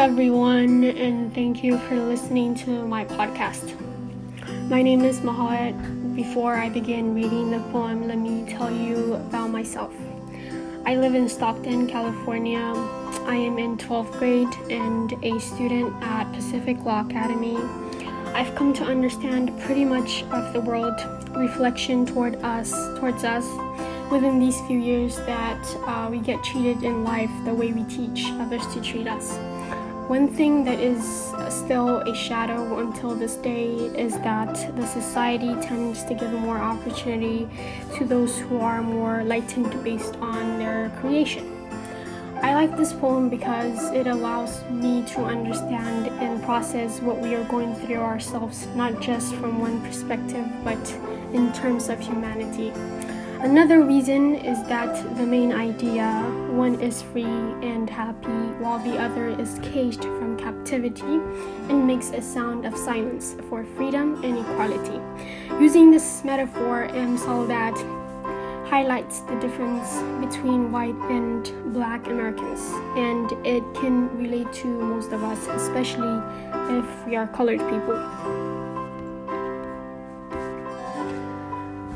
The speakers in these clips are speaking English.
everyone, and thank you for listening to my podcast. My name is Mahat. Before I begin reading the poem, let me tell you about myself. I live in Stockton, California. I am in 12th grade and a student at Pacific Law Academy. I've come to understand pretty much of the world reflection toward us, towards us, within these few years that uh, we get treated in life the way we teach others to treat us. One thing that is still a shadow until this day is that the society tends to give more opportunity to those who are more lightened based on their creation. I like this poem because it allows me to understand and process what we are going through ourselves, not just from one perspective, but in terms of humanity. Another reason is that the main idea one is free and happy, while the other is caged from captivity and makes a sound of silence for freedom and equality. Using this metaphor, M. Soldat highlights the difference between white and black Americans, and it can relate to most of us, especially if we are colored people.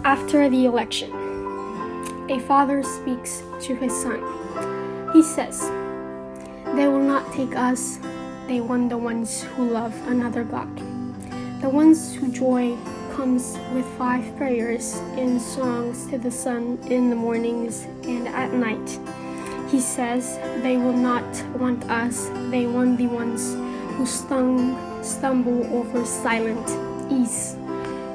After the election, a father speaks to his son. He says, They will not take us, they want the ones who love another God. The ones who joy comes with five prayers and songs to the sun in the mornings and at night. He says they will not want us, they want the ones who stung, stumble over silent ease,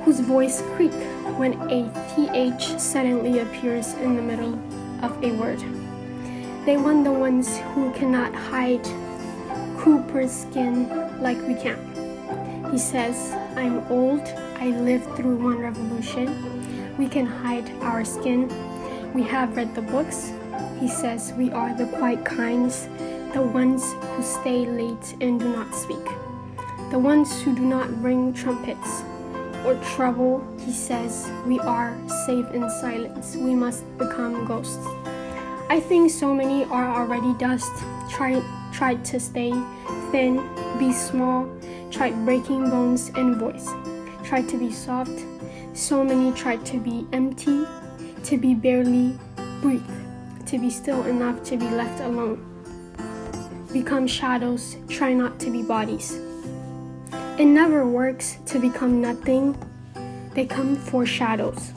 whose voice creak when a th suddenly appears in the middle of a word. They want the ones who cannot hide Cooper's skin like we can. He says, I'm old, I lived through one revolution. We can hide our skin. We have read the books. He says, We are the quiet kinds, the ones who stay late and do not speak, the ones who do not ring trumpets or trouble, he says, we are safe in silence. We must become ghosts. I think so many are already dust, tried, tried to stay thin, be small, tried breaking bones and voice, tried to be soft. So many tried to be empty, to be barely breathe, to be still enough to be left alone. Become shadows, try not to be bodies. It never works to become nothing. They come for shadows.